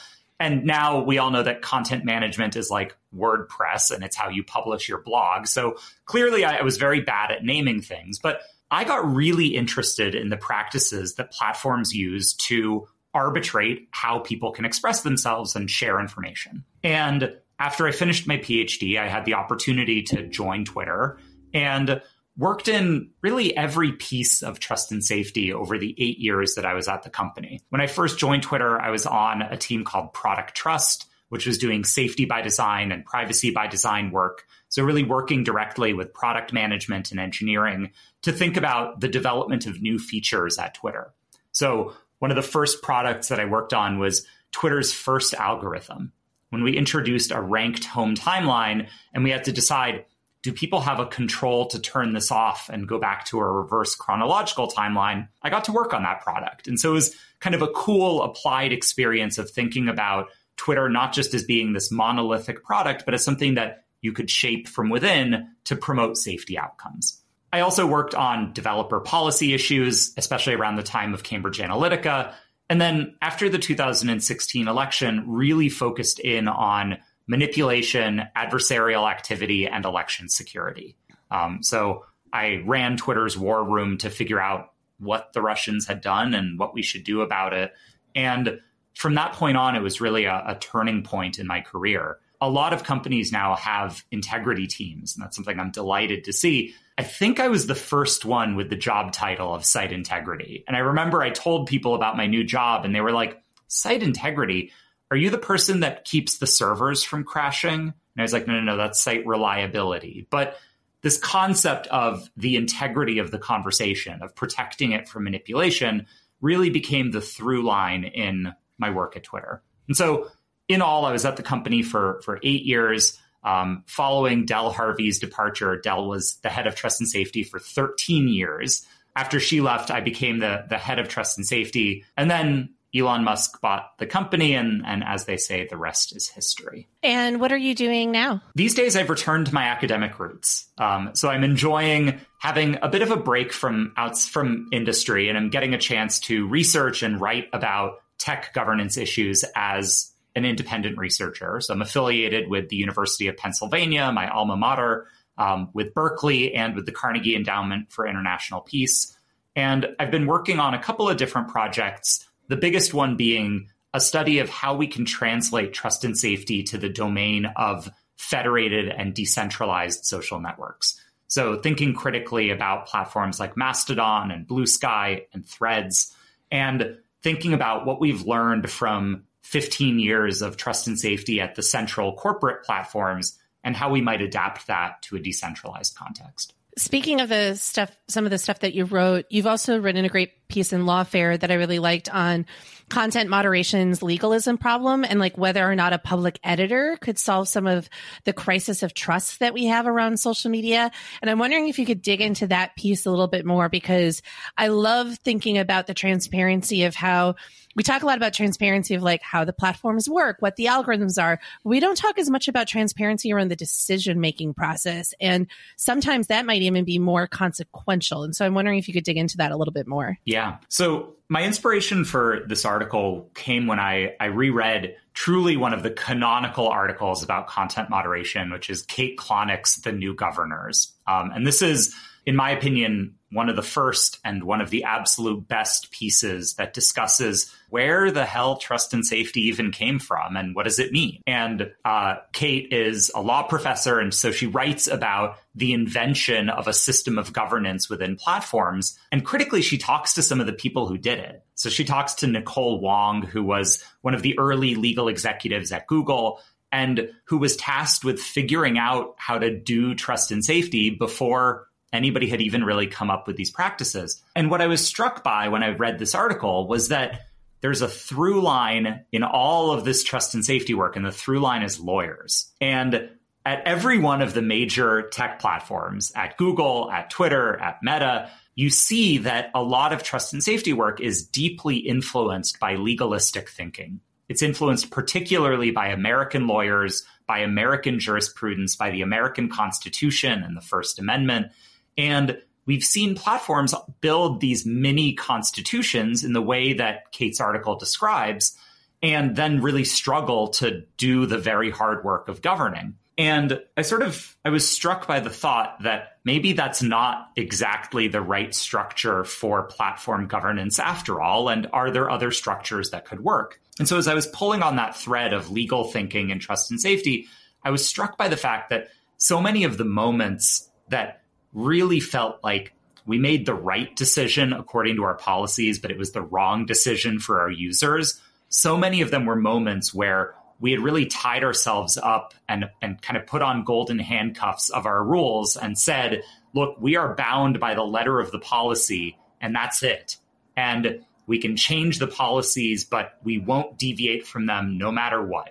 And now we all know that content management is like WordPress and it's how you publish your blog. So clearly I was very bad at naming things, but I got really interested in the practices that platforms use to arbitrate how people can express themselves and share information. And after I finished my PhD, I had the opportunity to join Twitter. And worked in really every piece of trust and safety over the eight years that I was at the company. When I first joined Twitter, I was on a team called Product Trust, which was doing safety by design and privacy by design work. So, really working directly with product management and engineering to think about the development of new features at Twitter. So, one of the first products that I worked on was Twitter's first algorithm. When we introduced a ranked home timeline and we had to decide do people have a control to turn this off and go back to a reverse chronological timeline? I got to work on that product. And so it was kind of a cool applied experience of thinking about Twitter not just as being this monolithic product, but as something that you could shape from within to promote safety outcomes. I also worked on developer policy issues, especially around the time of Cambridge Analytica. And then after the 2016 election, really focused in on manipulation, adversarial activity, and election security. Um, so I ran Twitter's war room to figure out what the Russians had done and what we should do about it. And from that point on, it was really a, a turning point in my career. A lot of companies now have integrity teams, and that's something I'm delighted to see. I think I was the first one with the job title of site integrity. And I remember I told people about my new job, and they were like, Site integrity? Are you the person that keeps the servers from crashing? And I was like, no, no, no, that's site reliability. But this concept of the integrity of the conversation, of protecting it from manipulation, really became the through line in my work at Twitter. And so, in all, I was at the company for, for eight years. Um, following Del Harvey's departure, Del was the head of trust and safety for 13 years. After she left, I became the, the head of trust and safety. And then Elon Musk bought the company, and, and as they say, the rest is history. And what are you doing now? These days, I've returned to my academic roots. Um, so I'm enjoying having a bit of a break from outs from industry, and I'm getting a chance to research and write about tech governance issues as an independent researcher. So I'm affiliated with the University of Pennsylvania, my alma mater, um, with Berkeley, and with the Carnegie Endowment for International Peace. And I've been working on a couple of different projects the biggest one being a study of how we can translate trust and safety to the domain of federated and decentralized social networks. So, thinking critically about platforms like Mastodon and Blue Sky and Threads, and thinking about what we've learned from 15 years of trust and safety at the central corporate platforms and how we might adapt that to a decentralized context. Speaking of the stuff, some of the stuff that you wrote, you've also written a great piece in Lawfare that I really liked on content moderation's legalism problem and like whether or not a public editor could solve some of the crisis of trust that we have around social media. And I'm wondering if you could dig into that piece a little bit more because I love thinking about the transparency of how we talk a lot about transparency of like how the platforms work, what the algorithms are. We don't talk as much about transparency around the decision making process. And sometimes that might even be more consequential. And so I'm wondering if you could dig into that a little bit more. Yeah. So my inspiration for this article came when I, I reread truly one of the canonical articles about content moderation, which is Kate Klonick's The New Governors. Um, and this is, in my opinion, one of the first and one of the absolute best pieces that discusses where the hell trust and safety even came from and what does it mean. And uh, Kate is a law professor, and so she writes about the invention of a system of governance within platforms. And critically, she talks to some of the people who did it. So she talks to Nicole Wong, who was one of the early legal executives at Google and who was tasked with figuring out how to do trust and safety before anybody had even really come up with these practices. And what I was struck by when I read this article was that there's a through line in all of this trust and safety work, and the through line is lawyers. And at every one of the major tech platforms, at Google, at Twitter, at Meta, you see that a lot of trust and safety work is deeply influenced by legalistic thinking. It's influenced particularly by American lawyers, by American jurisprudence, by the American Constitution and the First Amendment. And we've seen platforms build these mini constitutions in the way that Kate's article describes, and then really struggle to do the very hard work of governing. And I sort of I was struck by the thought that maybe that's not exactly the right structure for platform governance after all and are there other structures that could work? And so as I was pulling on that thread of legal thinking and trust and safety, I was struck by the fact that so many of the moments that really felt like we made the right decision according to our policies, but it was the wrong decision for our users. So many of them were moments where we had really tied ourselves up and, and kind of put on golden handcuffs of our rules and said, look, we are bound by the letter of the policy, and that's it. And we can change the policies, but we won't deviate from them no matter what.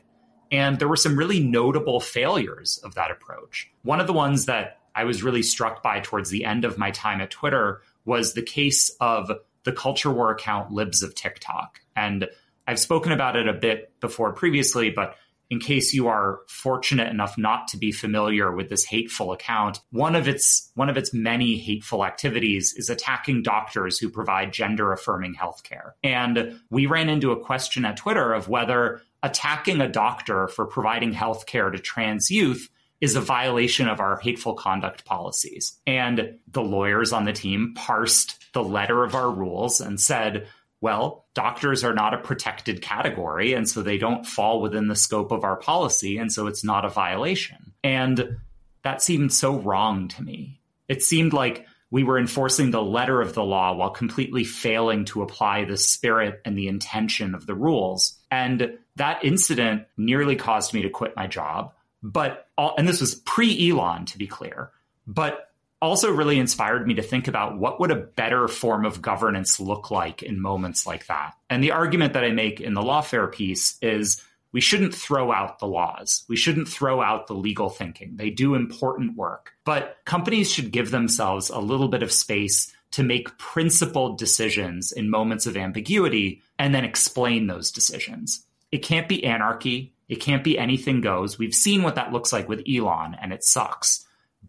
And there were some really notable failures of that approach. One of the ones that I was really struck by towards the end of my time at Twitter was the case of the culture war account Libs of TikTok. And I've spoken about it a bit before previously, but in case you are fortunate enough not to be familiar with this hateful account, one of its one of its many hateful activities is attacking doctors who provide gender affirming healthcare. And we ran into a question at Twitter of whether attacking a doctor for providing healthcare to trans youth is a violation of our hateful conduct policies. And the lawyers on the team parsed the letter of our rules and said, well, doctors are not a protected category, and so they don't fall within the scope of our policy, and so it's not a violation. And that seemed so wrong to me. It seemed like we were enforcing the letter of the law while completely failing to apply the spirit and the intention of the rules. And that incident nearly caused me to quit my job but all, and this was pre Elon to be clear, but also really inspired me to think about what would a better form of governance look like in moments like that. And the argument that I make in the lawfare piece is we shouldn't throw out the laws. We shouldn't throw out the legal thinking. They do important work, but companies should give themselves a little bit of space to make principled decisions in moments of ambiguity and then explain those decisions. It can't be anarchy. It can't be anything goes. We've seen what that looks like with Elon, and it sucks.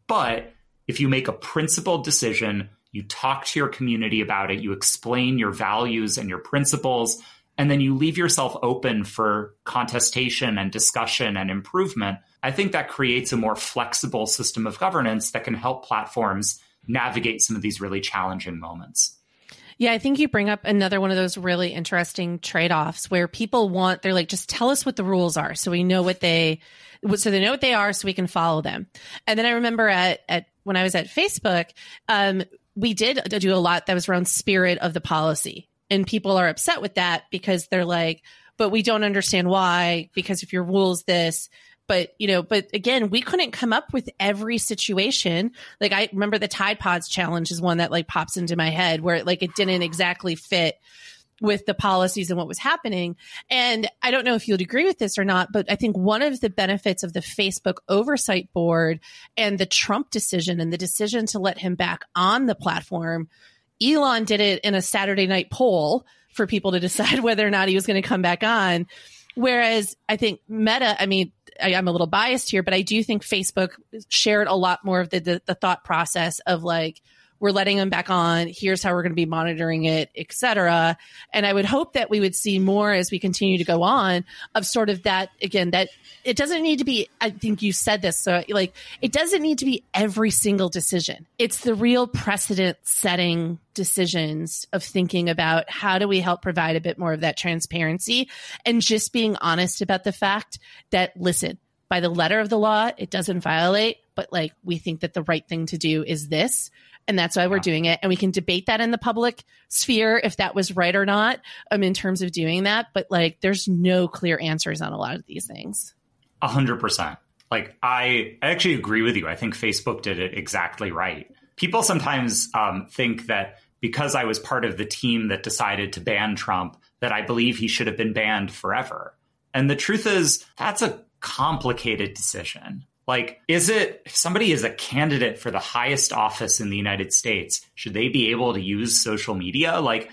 But if you make a principled decision, you talk to your community about it, you explain your values and your principles, and then you leave yourself open for contestation and discussion and improvement, I think that creates a more flexible system of governance that can help platforms navigate some of these really challenging moments. Yeah, I think you bring up another one of those really interesting trade offs where people want, they're like, just tell us what the rules are so we know what they, so they know what they are so we can follow them. And then I remember at, at when I was at Facebook, um, we did do a lot that was around spirit of the policy. And people are upset with that because they're like, but we don't understand why, because if your rules this, but you know, but again, we couldn't come up with every situation. Like I remember the Tide Pods challenge is one that like pops into my head where like it didn't exactly fit with the policies and what was happening. And I don't know if you'd agree with this or not, but I think one of the benefits of the Facebook oversight board and the Trump decision and the decision to let him back on the platform, Elon did it in a Saturday night poll for people to decide whether or not he was going to come back on. Whereas I think Meta, I mean, I, am a little biased here, but I do think Facebook shared a lot more of the, the, the thought process of like, we're letting them back on. Here's how we're going to be monitoring it, etc. And I would hope that we would see more as we continue to go on of sort of that again. That it doesn't need to be. I think you said this. So like, it doesn't need to be every single decision. It's the real precedent setting decisions of thinking about how do we help provide a bit more of that transparency and just being honest about the fact that listen by the letter of the law, it doesn't violate, but like we think that the right thing to do is this and that's why we're doing it. And we can debate that in the public sphere if that was right or not, um, in terms of doing that. But like, there's no clear answers on a lot of these things. A hundred percent. Like, I, I actually agree with you. I think Facebook did it exactly right. People sometimes um, think that because I was part of the team that decided to ban Trump, that I believe he should have been banned forever. And the truth is, that's a complicated decision. Like, is it if somebody is a candidate for the highest office in the United States, should they be able to use social media? Like,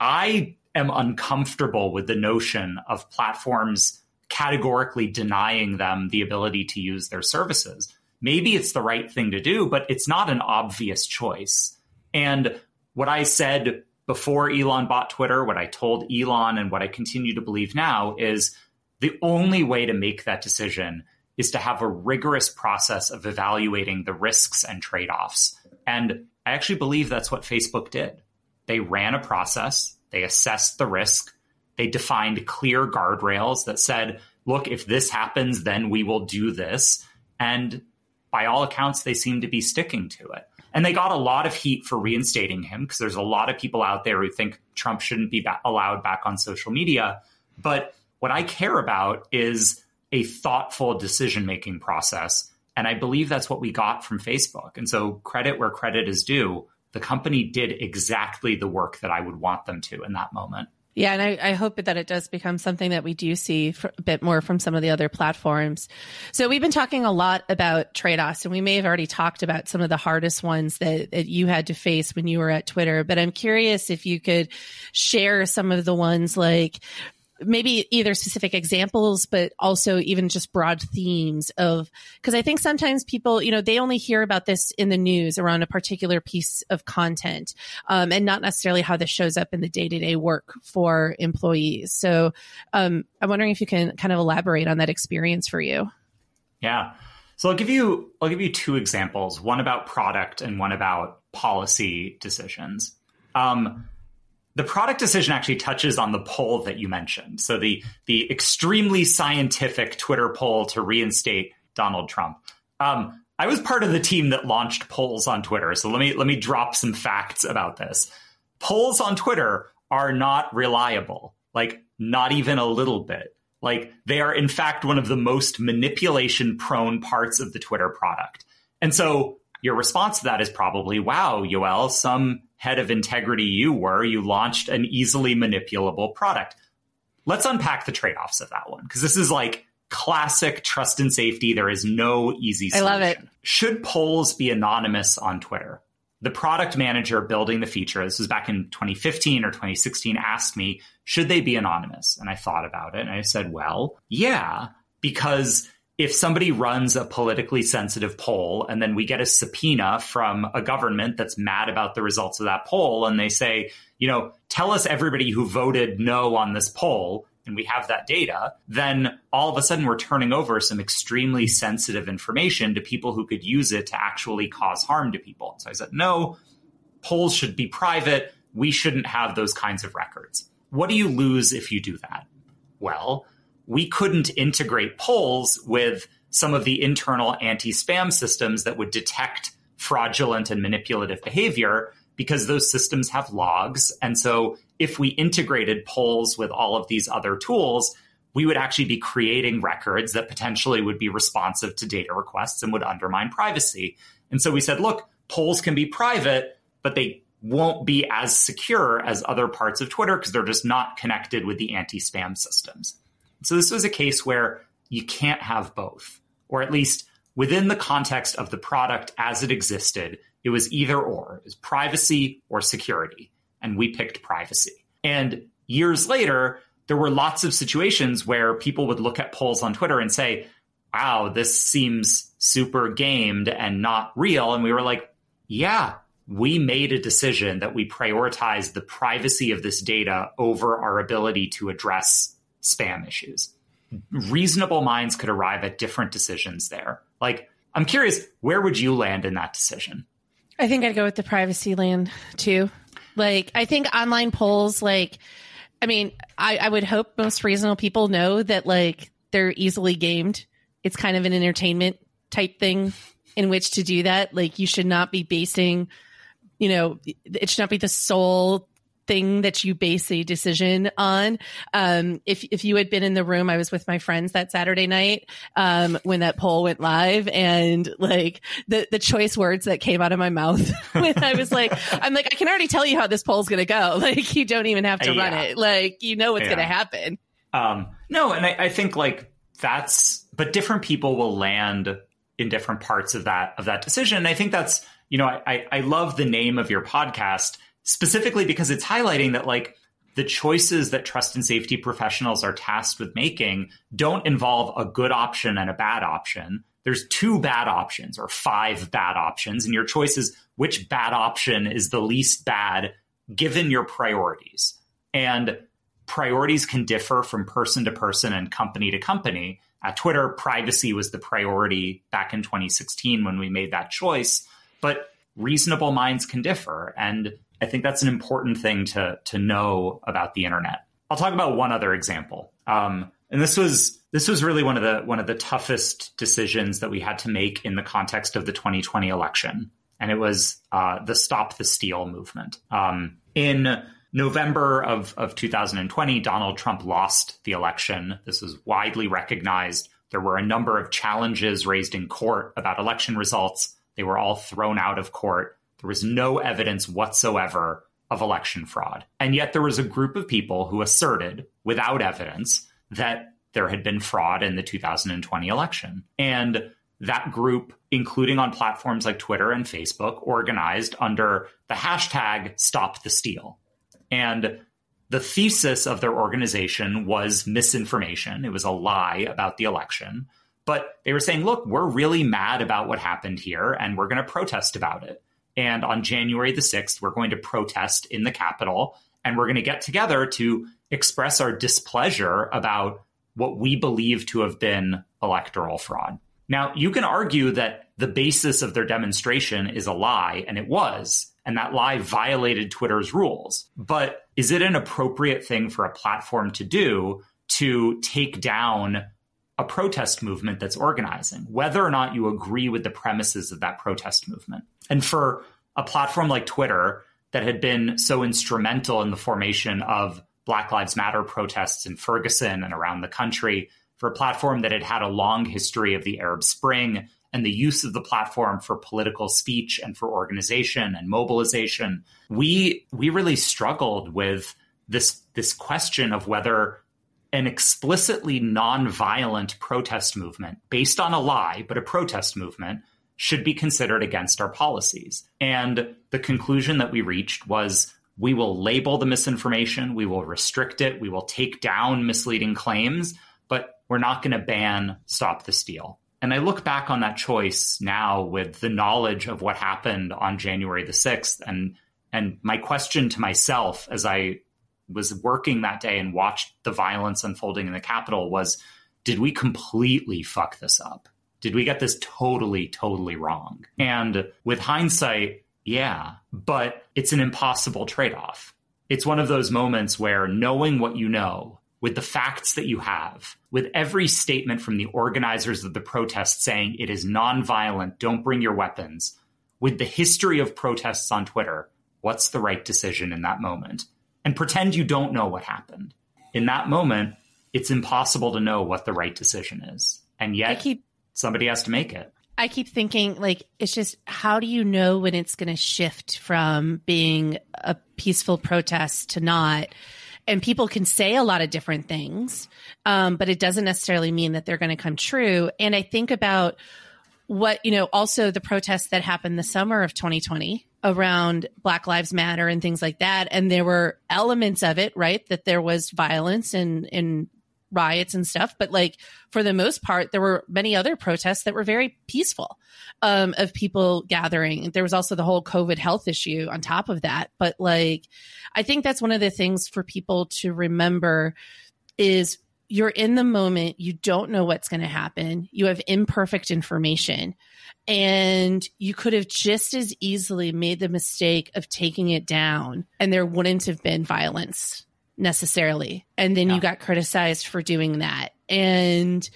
I am uncomfortable with the notion of platforms categorically denying them the ability to use their services. Maybe it's the right thing to do, but it's not an obvious choice. And what I said before Elon bought Twitter, what I told Elon, and what I continue to believe now is the only way to make that decision is to have a rigorous process of evaluating the risks and trade offs. And I actually believe that's what Facebook did. They ran a process, they assessed the risk, they defined clear guardrails that said, look, if this happens, then we will do this. And by all accounts, they seem to be sticking to it. And they got a lot of heat for reinstating him because there's a lot of people out there who think Trump shouldn't be allowed back on social media. But what I care about is a thoughtful decision making process. And I believe that's what we got from Facebook. And so, credit where credit is due. The company did exactly the work that I would want them to in that moment. Yeah, and I, I, hope that it does become something that we do see a bit more from some of the other platforms. So we've been talking a lot about trade-offs, and we may have already talked about some of the hardest ones that, that you had to face when you were at Twitter. But I'm curious if you could share some of the ones like maybe either specific examples, but also even just broad themes of, because I think sometimes people, you know, they only hear about this in the news around a particular piece of content um, and not necessarily how this shows up in the day to day work for employees. So um, I'm wondering if you can kind of elaborate on that experience for you. Yeah. So I'll give you I'll give you two examples, one about product and one about policy decisions. Um, the product decision actually touches on the poll that you mentioned. So the the extremely scientific Twitter poll to reinstate Donald Trump. Um, I was part of the team that launched polls on Twitter. So let me let me drop some facts about this. Polls on Twitter are not reliable, like not even a little bit. Like they are in fact one of the most manipulation prone parts of the Twitter product. And so your response to that is probably, wow, Yoel, some head of integrity you were, you launched an easily manipulable product. Let's unpack the trade offs of that one because this is like classic trust and safety. There is no easy solution. I love it. Should polls be anonymous on Twitter? The product manager building the feature, this was back in 2015 or 2016, asked me, should they be anonymous? And I thought about it and I said, well, yeah, because if somebody runs a politically sensitive poll and then we get a subpoena from a government that's mad about the results of that poll and they say, you know, tell us everybody who voted no on this poll and we have that data, then all of a sudden we're turning over some extremely sensitive information to people who could use it to actually cause harm to people. So I said, no, polls should be private. We shouldn't have those kinds of records. What do you lose if you do that? Well, we couldn't integrate polls with some of the internal anti spam systems that would detect fraudulent and manipulative behavior because those systems have logs. And so if we integrated polls with all of these other tools, we would actually be creating records that potentially would be responsive to data requests and would undermine privacy. And so we said, look, polls can be private, but they won't be as secure as other parts of Twitter because they're just not connected with the anti spam systems. So this was a case where you can't have both, or at least within the context of the product as it existed, it was either or, it privacy or security. And we picked privacy. And years later, there were lots of situations where people would look at polls on Twitter and say, wow, this seems super gamed and not real. And we were like, yeah, we made a decision that we prioritize the privacy of this data over our ability to address spam issues. Reasonable minds could arrive at different decisions there. Like, I'm curious, where would you land in that decision? I think I'd go with the privacy land too. Like, I think online polls, like, I mean, I, I would hope most reasonable people know that, like, they're easily gamed. It's kind of an entertainment type thing in which to do that. Like, you should not be basing you know, it should not be the sole thing that you base a decision on. Um, if if you had been in the room, I was with my friends that Saturday night um, when that poll went live, and like the the choice words that came out of my mouth when I was like, I'm like, I can already tell you how this poll's going to go. Like, you don't even have to yeah. run it. Like, you know what's yeah. going to happen. Um, no, and I, I think like that's, but different people will land in different parts of that of that decision. And I think that's you know, I, I love the name of your podcast specifically because it's highlighting that like the choices that trust and safety professionals are tasked with making don't involve a good option and a bad option. There's two bad options or five bad options, and your choice is which bad option is the least bad given your priorities. And priorities can differ from person to person and company to company. At Twitter, privacy was the priority back in 2016 when we made that choice but reasonable minds can differ. And I think that's an important thing to, to know about the internet. I'll talk about one other example. Um, and this was this was really one of the one of the toughest decisions that we had to make in the context of the 2020 election, and it was uh, the Stop the Steal movement. Um, in November of, of 2020, Donald Trump lost the election. This was widely recognized. There were a number of challenges raised in court about election results. They were all thrown out of court. There was no evidence whatsoever of election fraud. And yet there was a group of people who asserted, without evidence, that there had been fraud in the 2020 election. And that group, including on platforms like Twitter and Facebook, organized under the hashtag Stop the Steal. And the thesis of their organization was misinformation. It was a lie about the election. But they were saying, look, we're really mad about what happened here and we're going to protest about it. And on January the 6th, we're going to protest in the Capitol and we're going to get together to express our displeasure about what we believe to have been electoral fraud. Now, you can argue that the basis of their demonstration is a lie, and it was, and that lie violated Twitter's rules. But is it an appropriate thing for a platform to do to take down a protest movement that's organizing, whether or not you agree with the premises of that protest movement. And for a platform like Twitter that had been so instrumental in the formation of Black Lives Matter protests in Ferguson and around the country, for a platform that had had a long history of the Arab Spring and the use of the platform for political speech and for organization and mobilization, we we really struggled with this this question of whether an explicitly nonviolent protest movement based on a lie, but a protest movement should be considered against our policies. And the conclusion that we reached was we will label the misinformation, we will restrict it, we will take down misleading claims, but we're not going to ban Stop the Steal. And I look back on that choice now with the knowledge of what happened on January the 6th and and my question to myself as I was working that day and watched the violence unfolding in the Capitol was did we completely fuck this up? Did we get this totally, totally wrong? And with hindsight, yeah, but it's an impossible trade off. It's one of those moments where knowing what you know, with the facts that you have, with every statement from the organizers of the protest saying it is nonviolent, don't bring your weapons, with the history of protests on Twitter, what's the right decision in that moment? And pretend you don't know what happened. In that moment, it's impossible to know what the right decision is. And yet keep, somebody has to make it. I keep thinking like it's just how do you know when it's going to shift from being a peaceful protest to not? And people can say a lot of different things, um, but it doesn't necessarily mean that they're going to come true. And I think about what you know, also the protests that happened the summer of 2020 around Black Lives Matter and things like that, and there were elements of it, right, that there was violence and and riots and stuff, but like for the most part, there were many other protests that were very peaceful um, of people gathering. There was also the whole COVID health issue on top of that. But like, I think that's one of the things for people to remember is you're in the moment, you don't know what's going to happen, you have imperfect information. And you could have just as easily made the mistake of taking it down, and there wouldn't have been violence necessarily. And then yeah. you got criticized for doing that. And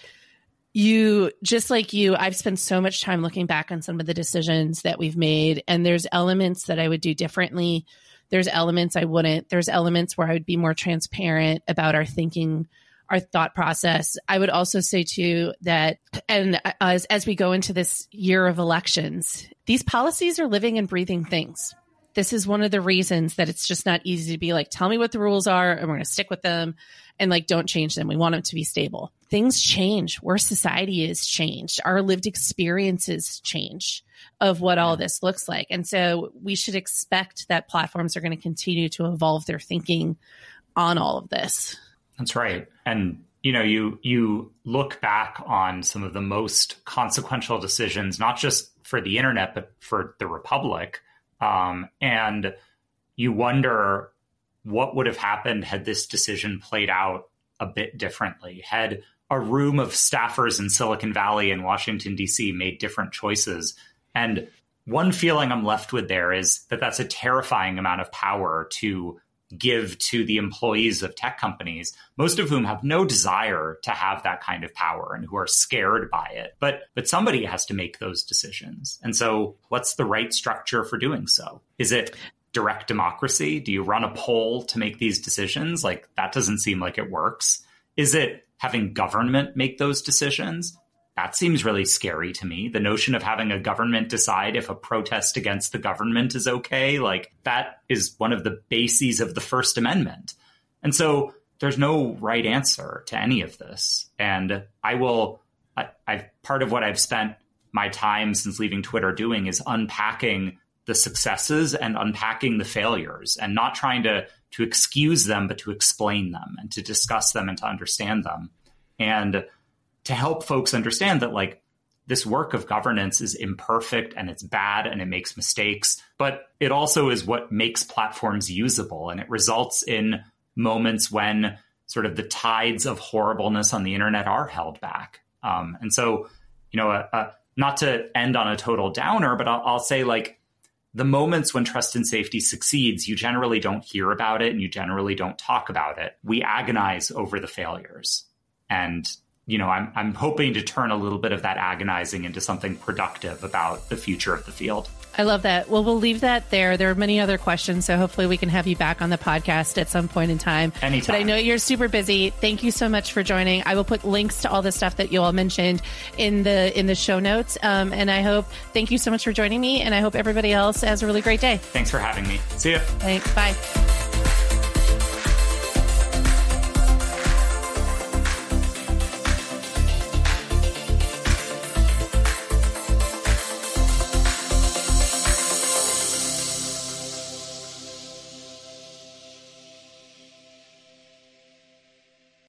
you, just like you, I've spent so much time looking back on some of the decisions that we've made. And there's elements that I would do differently. There's elements I wouldn't. There's elements where I would be more transparent about our thinking our thought process. I would also say too that, and as, as we go into this year of elections, these policies are living and breathing things this is one of the reasons that it's just not easy to be like, tell me what the rules are and we're going to stick with them and like, don't change them. We want them to be stable. Things change where society is changed. Our lived experiences change of what all this looks like. And so we should expect that platforms are going to continue to evolve their thinking on all of this. That's right. And you know, you you look back on some of the most consequential decisions, not just for the internet, but for the republic um, and you wonder what would have happened had this decision played out a bit differently. Had a room of staffers in Silicon Valley and Washington, D.C. made different choices. And one feeling I'm left with there is that that's a terrifying amount of power to give to the employees of tech companies, most of whom have no desire to have that kind of power and who are scared by it. But but somebody has to make those decisions. And so what's the right structure for doing so? Is it direct democracy? Do you run a poll to make these decisions? Like that doesn't seem like it works. Is it having government make those decisions? That seems really scary to me. The notion of having a government decide if a protest against the government is okay, like that is one of the bases of the First Amendment. And so there's no right answer to any of this. And I will, I, I've part of what I've spent my time since leaving Twitter doing is unpacking the successes and unpacking the failures and not trying to to excuse them, but to explain them and to discuss them and to understand them. And to help folks understand that like this work of governance is imperfect and it's bad and it makes mistakes, but it also is what makes platforms usable and it results in moments when sort of the tides of horribleness on the internet are held back. Um, and so, you know, not to end on a total downer, but I'll, I'll say like the moments when trust and safety succeeds, you generally don't hear about it and you generally don't talk about it. We agonize over the failures. And you know, I'm, I'm hoping to turn a little bit of that agonizing into something productive about the future of the field. I love that. Well, we'll leave that there. There are many other questions, so hopefully we can have you back on the podcast at some point in time. Anytime. But I know you're super busy. Thank you so much for joining. I will put links to all the stuff that you all mentioned in the in the show notes. Um, and I hope thank you so much for joining me. And I hope everybody else has a really great day. Thanks for having me. See you. Thanks. Bye.